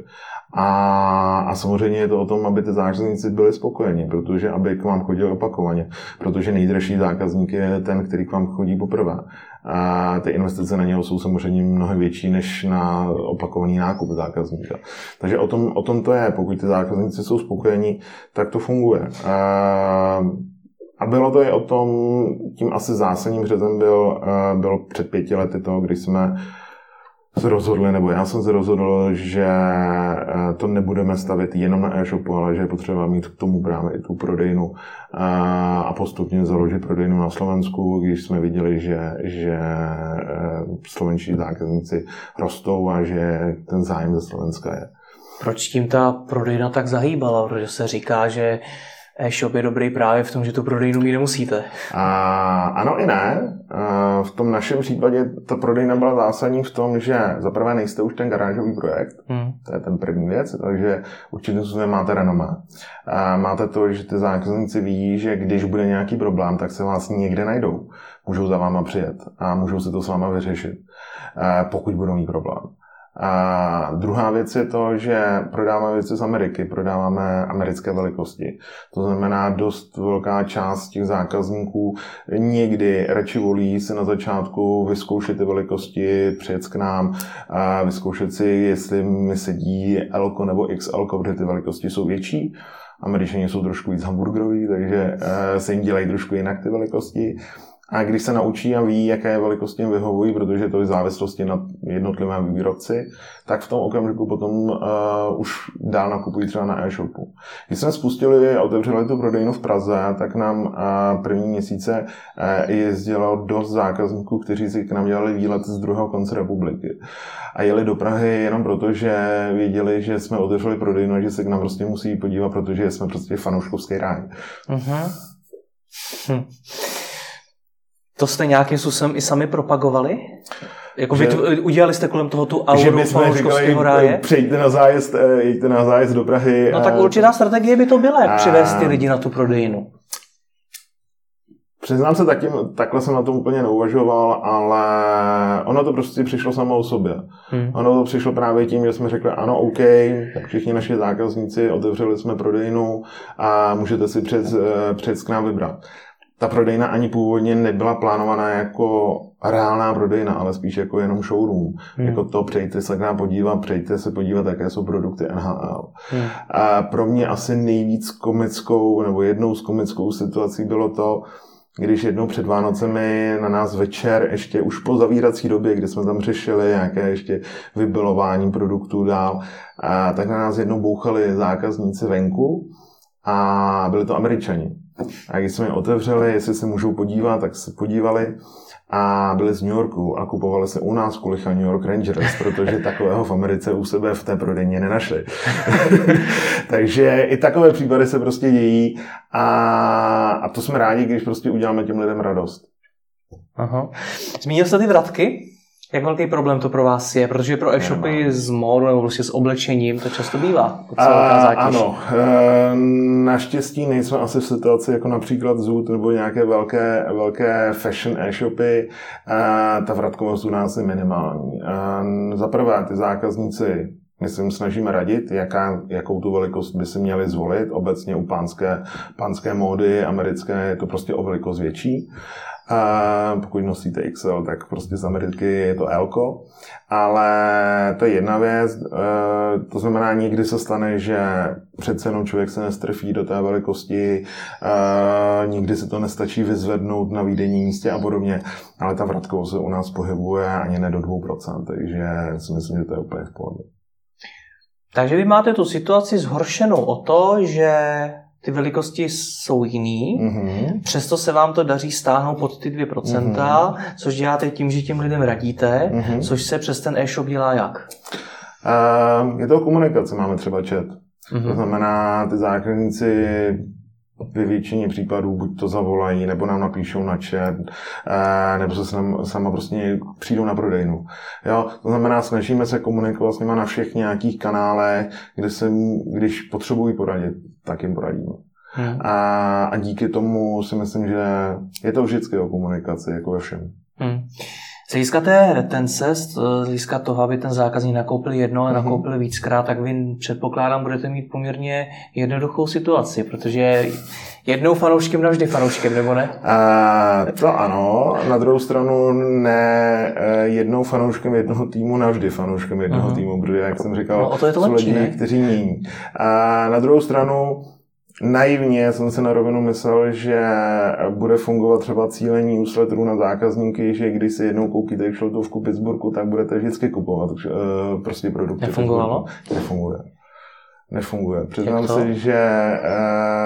A, a samozřejmě je to o tom, aby ty zákazníci byli spokojeni, protože aby k vám chodili opakovaně. Protože nejdražší zákazník je ten, který k vám chodí poprvé. A ty investice na něho jsou samozřejmě mnohem větší než na opakovaný nákup zákazníka. Takže o tom, o tom to je. Pokud ty zákazníci jsou spokojení, tak to funguje. A, a bylo to i o tom, tím asi zásadním řezem byl, byl před pěti lety to, kdy jsme se rozhodli, nebo já jsem se rozhodl, že eh, to nebudeme stavit jenom na e-shopu, ale že je potřeba mít k tomu právě i tu prodejnu eh, a postupně založit prodejnu na Slovensku, když jsme viděli, že, že eh, slovenští zákazníci rostou a že ten zájem ze Slovenska je. Proč tím ta prodejna tak zahýbala? Protože se říká, že e-shop je dobrý právě v tom, že tu prodejnu mít nemusíte. A, ano i ne. A v tom našem případě ta prodejna byla zásadní v tom, že zaprvé nejste už ten garážový projekt, hmm. to je ten první věc, takže určitě způsobem máte renomé. A máte to, že ty zákazníci ví, že když bude nějaký problém, tak se vás někde najdou. Můžou za váma přijet a můžou si to s váma vyřešit, pokud budou mít problém. A druhá věc je to, že prodáváme věci z Ameriky, prodáváme americké velikosti. To znamená, dost velká část těch zákazníků někdy radši volí si na začátku vyzkoušet ty velikosti, přijet k nám, a vyzkoušet si, jestli mi sedí L nebo XL, protože ty velikosti jsou větší. Američani jsou trošku víc hamburgeroví, takže eh, se jim dělají trošku jinak ty velikosti. A když se naučí a ví, jaké velikosti jim vyhovují, protože to je závislosti na jednotlivém výrobci, tak v tom okamžiku potom uh, už dál nakupují třeba na e-shopu. Když jsme spustili a otevřeli tu prodejnu v Praze, tak nám uh, první měsíce uh, jezdilo dost zákazníků, kteří si k nám dělali výlet z druhého konce republiky. A jeli do Prahy jenom proto, že věděli, že jsme otevřeli prodejnu a že se k nám prostě musí podívat, protože jsme prostě fanouškovský ráj. Uh-huh. Hm. To jste nějakým způsobem i sami propagovali? Jako že, vy udělali jste kolem toho tu auru fanouškovského ráje? Přejďte na zájezd, eh, jeďte na zájezd do Prahy. No tak určitá strategie by to byla, jak a... přivést ty lidi na tu prodejnu. Přiznám se, taky, takhle jsem na to úplně neuvažoval, ale ono to prostě přišlo samo o sobě. Hmm. Ono to přišlo právě tím, že jsme řekli, ano, OK, všichni naši zákazníci, otevřeli jsme prodejnu a můžete si před, eh, před k nám vybrat ta prodejna ani původně nebyla plánovaná jako reálná prodejna, ale spíš jako jenom showroom. Hmm. Jako to přejte se k nám podívat, přejte se podívat, jaké jsou produkty NHL. Hmm. A pro mě asi nejvíc komickou, nebo jednou z komickou situací bylo to, když jednou před Vánocemi na nás večer, ještě už po zavírací době, kdy jsme tam řešili nějaké ještě vybilování produktů dál, a tak na nás jednou bouchali zákazníci venku a byli to američani. A když jsme je otevřeli, jestli se můžou podívat, tak se podívali a byli z New Yorku a kupovali se u nás kulicha New York Rangers, protože takového v Americe u sebe v té prodejně nenašli. Takže i takové případy se prostě dějí a, a to jsme rádi, když prostě uděláme těm lidem radost. Aha. Zmínil jste ty vratky? Jak velký problém to pro vás je? Protože pro e-shopy z módu nebo prostě s oblečením to často bývá. A, ano, e, naštěstí nejsme asi v situaci jako například Zoot nebo nějaké velké, velké fashion e-shopy. E, ta vratkovost u nás je minimální. E, za prvé, ty zákazníci my se jim snažíme radit, jaká, jakou tu velikost by si měli zvolit. Obecně u pánské, pánské módy americké je to prostě o velikost větší. A pokud nosíte XL, tak prostě z Ameriky je to L. Ale to je jedna věc. E, to znamená, nikdy se stane, že přece jenom člověk se nestrefí do té velikosti, e, nikdy se to nestačí vyzvednout na výdenní místě a podobně. Ale ta vratkovost se u nás pohybuje ani ne do 2%, takže si myslím, že to je úplně v pohodě. Takže vy máte tu situaci zhoršenou o to, že ty velikosti jsou jiný, mm-hmm. přesto se vám to daří stáhnout pod ty 2%, mm-hmm. což děláte tím, že těm lidem radíte, mm-hmm. což se přes ten e-shop dělá jak? Uh, je to komunikace, máme třeba chat. Mm-hmm. To znamená, ty zákazníci ve většině případů buď to zavolají, nebo nám napíšou na chat, eh, nebo se sam, sama prostě přijdou na prodejnu. Jo? To znamená, snažíme se komunikovat s nimi na všech nějakých kanálech, kde se, když potřebují poradit, tak jim poradíme. Hmm. A, a díky tomu si myslím, že je to vždycky o komunikaci, jako ve všem. Hmm. Z hlediska té retence, z hlediska toho, aby ten zákazník nakoupil jedno a mhm. nakoupil víckrát, tak vy předpokládám, budete mít poměrně jednoduchou situaci, protože jednou fanouškem navždy fanouškem, nebo ne? A, to ano, na druhou stranu ne e, jednou fanouškem jednoho týmu navždy fanouškem jednoho uh-huh. týmu, protože, jak jsem říkal, no, to je to jsou lepší, lidi, ne? kteří mění. A na druhou stranu naivně jsem si na rovinu myslel, že bude fungovat třeba cílení úsledrů na zákazníky, že když si jednou koupíte šiltovku Pittsburghu, tak budete vždycky kupovat uh, prostě produkty. Nefungovalo? Nefunguje. Nefunguje. Přiznám si, že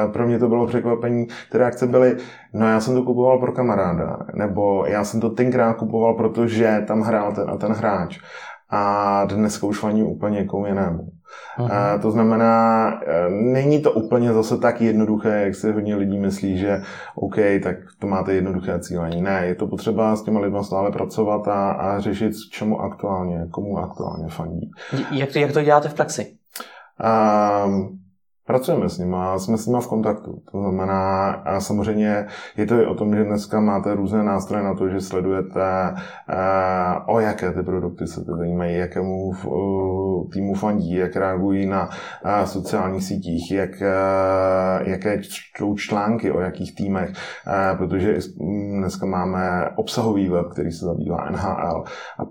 uh, pro mě to bylo překvapení. Ty reakce byly, no já jsem to kupoval pro kamaráda, nebo já jsem to tenkrát kupoval, protože tam hrál ten a ten hráč. A dneska už faní úplně někomu jinému. A to znamená, e, není to úplně zase tak jednoduché, jak si hodně lidí myslí, že OK, tak to máte jednoduché cílení. Ne, je to potřeba s těma lidmi stále pracovat a, a řešit, čemu aktuálně, komu aktuálně fandí. Jak to, jak to děláte v praxi? Um, Pracujeme s nima, jsme s nima v kontaktu. To znamená, a samozřejmě je to i o tom, že dneska máte různé nástroje na to, že sledujete, eh, o jaké ty produkty se ty zajímají, jakému týmu fandí, jak reagují na eh, sociálních sítích, jak, eh, jaké čtou články o jakých týmech, protože dneska máme obsahový web, který se zabývá NHL a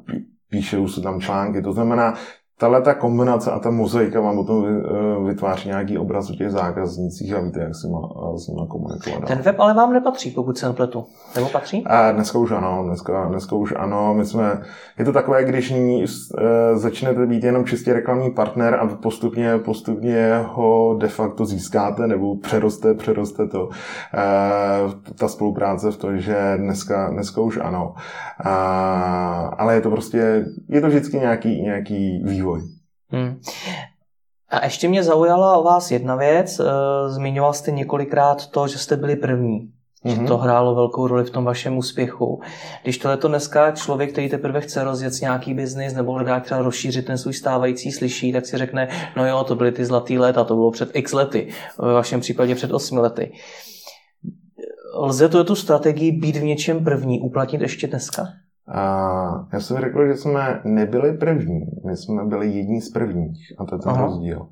píšou se tam články. To znamená, tahle ta kombinace a ta mozaika vám potom eh, vytváří nějaký obraz o těch zákaznících a víte, jak si má, s nimi komunikovat. Ten web ale vám nepatří, pokud se nepletu. Nebo patří? A dneska už ano, dneska, dneska už ano. My jsme, je to takové, když nyní e, začnete být jenom čistě reklamní partner a postupně, postupně ho de facto získáte nebo přeroste, přeroste to. Ta spolupráce v to, že dneska, dneska už ano. A, ale je to prostě, je to vždycky nějaký, nějaký vývoj Hmm. A ještě mě zaujala o vás jedna věc. Eh, zmiňoval jste několikrát to, že jste byli první. Mm-hmm. Že mhm. to hrálo velkou roli v tom vašem úspěchu. Když tohle to dneska člověk, který teprve chce rozjet nějaký biznis nebo hledá třeba rozšířit ten svůj stávající, slyší, tak si řekne, no jo, to byly ty zlatý léta, to bylo před x lety, ve vašem případě před osmi lety. Lze tu strategii být v něčem první uplatnit ještě dneska? A já jsem řekl, že jsme nebyli první, my jsme byli jedni z prvních a to je ten Aha. rozdíl.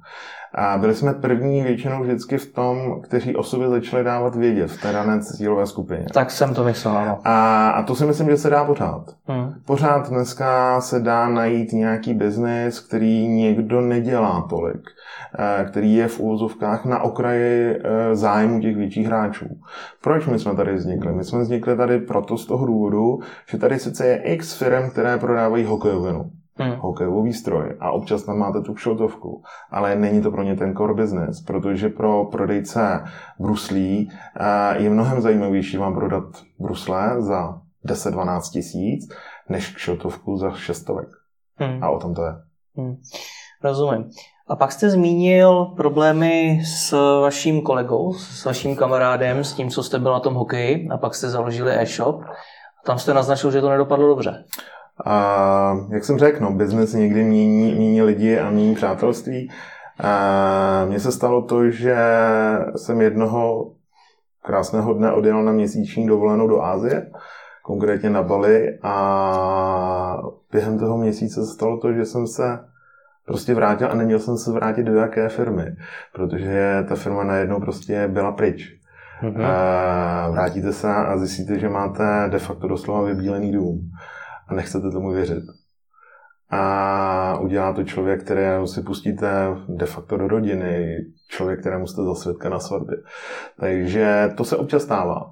A byli jsme první většinou vždycky v tom, kteří o sobě začali dávat vědět v té dané cílové skupině. Tak jsem to myslel, ano. A, a to si myslím, že se dá pořád. Hmm. Pořád dneska se dá najít nějaký biznis, který někdo nedělá tolik, který je v úvozovkách na okraji eh, zájmu těch větších hráčů. Proč my jsme tady vznikli? My jsme vznikli tady proto z toho důvodu, že tady sice je x firm, které prodávají hokejovinu hmm. hokejový stroj a občas tam máte tu kšeltovku, ale není to pro ně ten core business, protože pro prodejce bruslí eh, je mnohem zajímavější vám prodat brusle za 10-12 tisíc, než kšeltovku za šestovek. Hmm. A o tom to je. Hmm. Rozumím. A pak jste zmínil problémy s vaším kolegou, s vaším kamarádem, s tím, co jste byl na tom hokeji, a pak jste založili e-shop. A tam jste naznačil, že to nedopadlo dobře. A jak jsem řekl, no, business někdy mění, mění lidi a mění přátelství. A mně se stalo to, že jsem jednoho krásného dne odjel na měsíční dovolenou do Ázie, konkrétně na Bali a během toho měsíce se stalo to, že jsem se prostě vrátil a neměl jsem se vrátit do jaké firmy, protože ta firma najednou prostě byla pryč. Mm-hmm. A vrátíte se a zjistíte, že máte de facto doslova vybílený dům a nechcete tomu věřit. A udělá to člověk, kterého si pustíte de facto do rodiny, člověk, kterému jste za svědka na svatbě. Takže to se občas stává.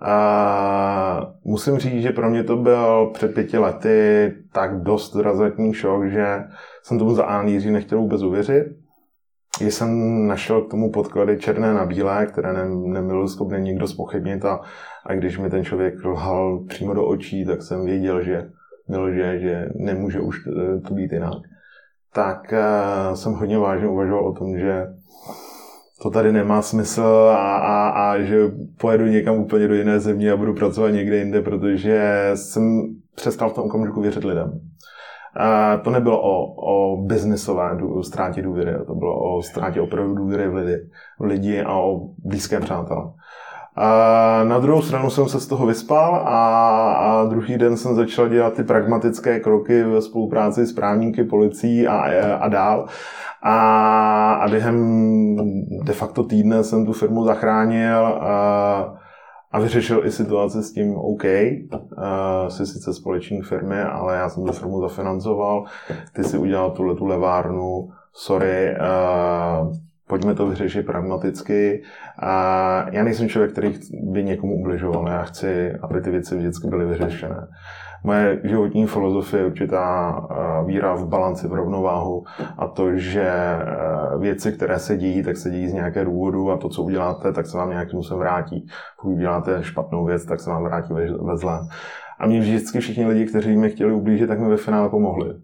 A musím říct, že pro mě to byl před pěti lety tak dost razantní šok, že jsem tomu za A nechtěl vůbec uvěřit. Když jsem našel k tomu podklady černé na bílé, které ne, nebyl schopný nikdo spochybnit a, a když mi ten člověk lhal přímo do očí, tak jsem věděl, že že, že nemůže už to být jinak. Tak uh, jsem hodně vážně uvažoval o tom, že to tady nemá smysl a, a, a že pojedu někam úplně do jiné země a budu pracovat někde jinde, protože jsem přestal v tom okamžiku věřit lidem. A to nebylo o, o biznisové ztrátě důvěry, to bylo o ztrátě opravdu důvěry v lidi, v lidi a o blízké přátelé. A na druhou stranu jsem se z toho vyspal a, a druhý den jsem začal dělat ty pragmatické kroky ve spolupráci s právníky, policií a, a dál. A, a během de facto týdne jsem tu firmu zachránil a, a vyřešil i situaci s tím OK, uh, jsi sice společník firmy, ale já jsem tu firmu zafinancoval, ty si udělal tuhle tu levárnu, sorry, uh, pojďme to vyřešit pragmaticky. A já nejsem člověk, který by někomu ubližoval, já chci, aby ty věci vždycky byly vyřešené. Moje životní filozofie je určitá eh, víra v balanci, v rovnováhu a to, že eh, věci, které se dějí, tak se dějí z nějaké důvodu a to, co uděláte, tak se vám nějakým způsobem vrátí. Pokud uděláte špatnou věc, tak se vám vrátí ve, zlém. A mě vždycky všichni lidi, kteří mi chtěli ublížit, tak mi ve finále pomohli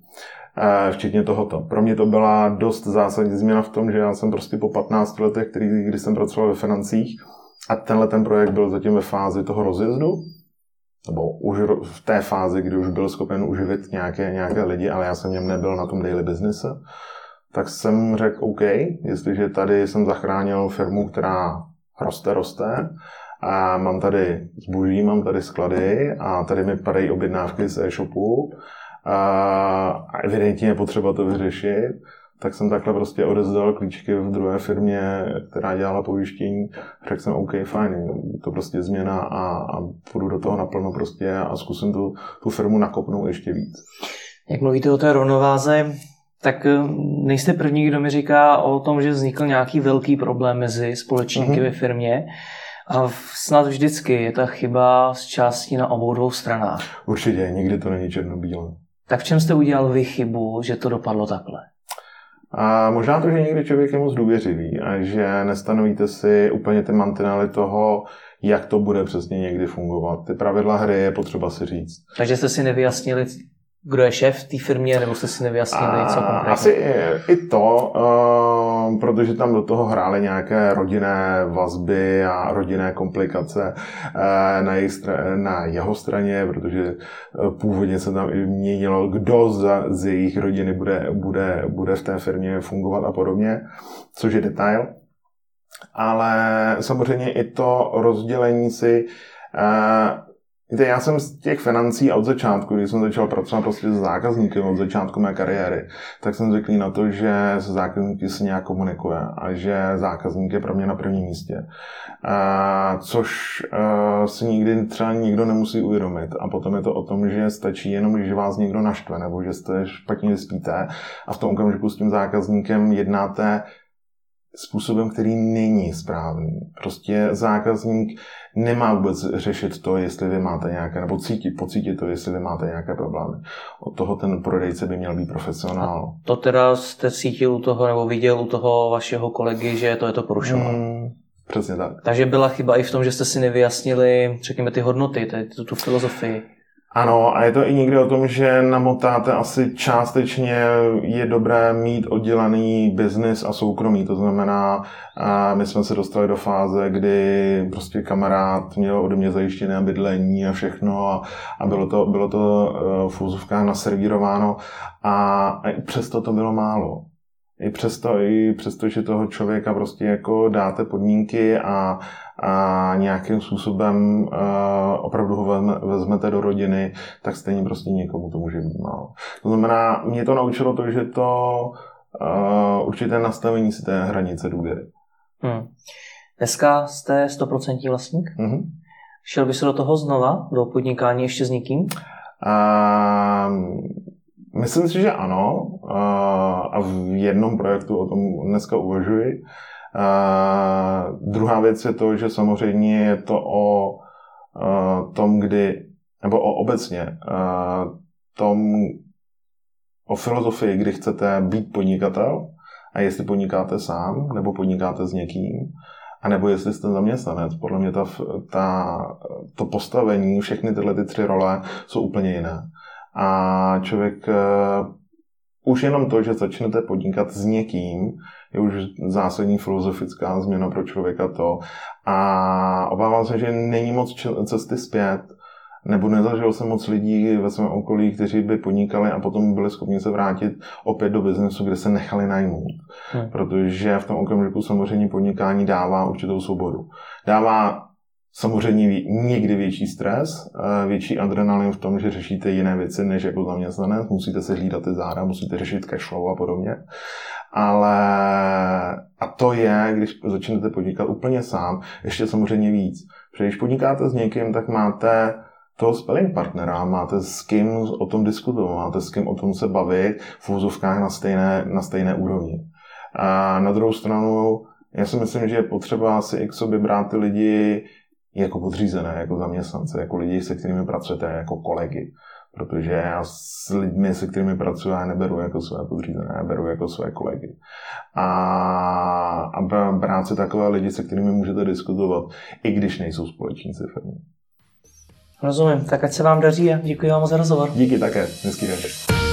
včetně tohoto. Pro mě to byla dost zásadní změna v tom, že já jsem prostě po 15 letech, který, kdy jsem pracoval ve financích, a tenhle ten projekt byl zatím ve fázi toho rozjezdu, nebo už v té fázi, kdy už byl schopen uživit nějaké, nějaké lidi, ale já jsem něm nebyl na tom daily business, tak jsem řekl OK, jestliže tady jsem zachránil firmu, která roste, roste, a mám tady zboží, mám tady sklady a tady mi padají objednávky z e-shopu a evidentně je potřeba to vyřešit, tak jsem takhle prostě odezdal klíčky v druhé firmě, která dělala pojištění. Řekl jsem, OK, fajn, to prostě změna a, a půjdu do toho naplno prostě a zkusím tu, tu firmu nakopnout ještě víc. Jak mluvíte o té rovnováze, tak eh, nejste první, kdo mi říká o tom, že vznikl nějaký velký problém mezi společníky mm-hmm. ve firmě. A snad vždycky je ta chyba z části na obou dvou stranách. Určitě, nikdy to není černobílé. Tak v čem jste udělal vy chybu, že to dopadlo takhle? A možná to, že někdy člověk je moc důvěřivý a že nestanovíte si úplně ty mantinely toho, jak to bude přesně někdy fungovat. Ty pravidla hry je potřeba si říct. Takže jste si nevyjasnili, kdo je šéf v té firmě, nebo jste si nevyjasnili, co konkrétně? Asi i, to, uh, protože tam do toho hrály nějaké rodinné vazby a rodinné komplikace uh, na, jejich, na jeho straně, protože uh, původně se tam i měnilo, kdo za, z jejich rodiny bude, bude, bude v té firmě fungovat a podobně, což je detail. Ale samozřejmě i to rozdělení si uh, Víte, já jsem z těch financí od začátku, když jsem začal pracovat prostě s zákazníky od začátku mé kariéry, tak jsem zvyklý na to, že se zákazníky se nějak komunikuje a že zákazník je pro mě na prvním místě. A, což a, si nikdy třeba nikdo nemusí uvědomit. A potom je to o tom, že stačí jenom, že vás někdo naštve nebo že jste špatně spíte a v tom okamžiku s tím zákazníkem jednáte způsobem, který není správný. Prostě zákazník nemá vůbec řešit to, jestli vy máte nějaké, nebo cítit, pocítit to, jestli vy máte nějaké problémy. Od toho ten prodejce by měl být profesionál. A to teda jste cítil u toho, nebo viděl u toho vašeho kolegy, že to je to porušoval? Hmm, přesně tak. Takže byla chyba i v tom, že jste si nevyjasnili, řekněme, ty hodnoty, tu, tu filozofii. Ano, a je to i někdy o tom, že namotáte asi částečně je dobré mít oddělený biznis a soukromí. To znamená, my jsme se dostali do fáze, kdy prostě kamarád měl ode mě zajištěné bydlení a všechno a, a bylo to, bylo to e, v úzovkách naservírováno a, a i přesto to bylo málo. I přesto, i přesto, že toho člověka prostě jako dáte podmínky a, a nějakým způsobem opravdu ho vezme, vezmete do rodiny, tak stejně prostě někomu to může být málo. To znamená, mě to naučilo to, že to určité nastavení si té hranice důvěry. Hmm. Dneska jste 100% vlastník? Mm-hmm. Šel by se do toho znova, do podnikání ještě s někým? Uh, myslím si, že ano. Uh, a v jednom projektu o tom dneska uvažuji. Uh, druhá věc je to, že samozřejmě je to o uh, tom, kdy, nebo o obecně, uh, tom, o filozofii, kdy chcete být podnikatel a jestli podnikáte sám nebo podnikáte s někým, a nebo jestli jste zaměstnanec. Podle mě ta, ta, to postavení, všechny tyhle ty tři role jsou úplně jiné. A člověk už jenom to, že začnete podnikat s někým, je už zásadní filozofická změna pro člověka to. A obávám se, že není moc cesty zpět nebo nezažil jsem moc lidí ve svém okolí, kteří by podnikali a potom byli schopni se vrátit opět do biznesu, kde se nechali najmout. Hmm. Protože v tom okamžiku samozřejmě podnikání dává určitou svobodu. Dává samozřejmě někdy větší stres, větší adrenalin v tom, že řešíte jiné věci než jako zaměstnanec, musíte se hlídat ty záda, musíte řešit cash flow a podobně. Ale a to je, když začnete podnikat úplně sám, ještě samozřejmě víc. Protože když podnikáte s někým, tak máte toho spelling partnera, máte s kým o tom diskutovat, máte s kým o tom se bavit v úzovkách na stejné, na stejné úrovni. A na druhou stranu, já si myslím, že je potřeba si i k sobě brát ty lidi jako podřízené, jako zaměstnance, jako lidi, se kterými pracujete, jako kolegy. Protože já s lidmi, se kterými pracuji, já neberu jako své podřízené, já beru jako své kolegy. A, a brát si takové lidi, se kterými můžete diskutovat, i když nejsou společníci firmy. Rozumím, tak ať se vám daří a děkuji vám za rozhovor. Díky také, hezký den.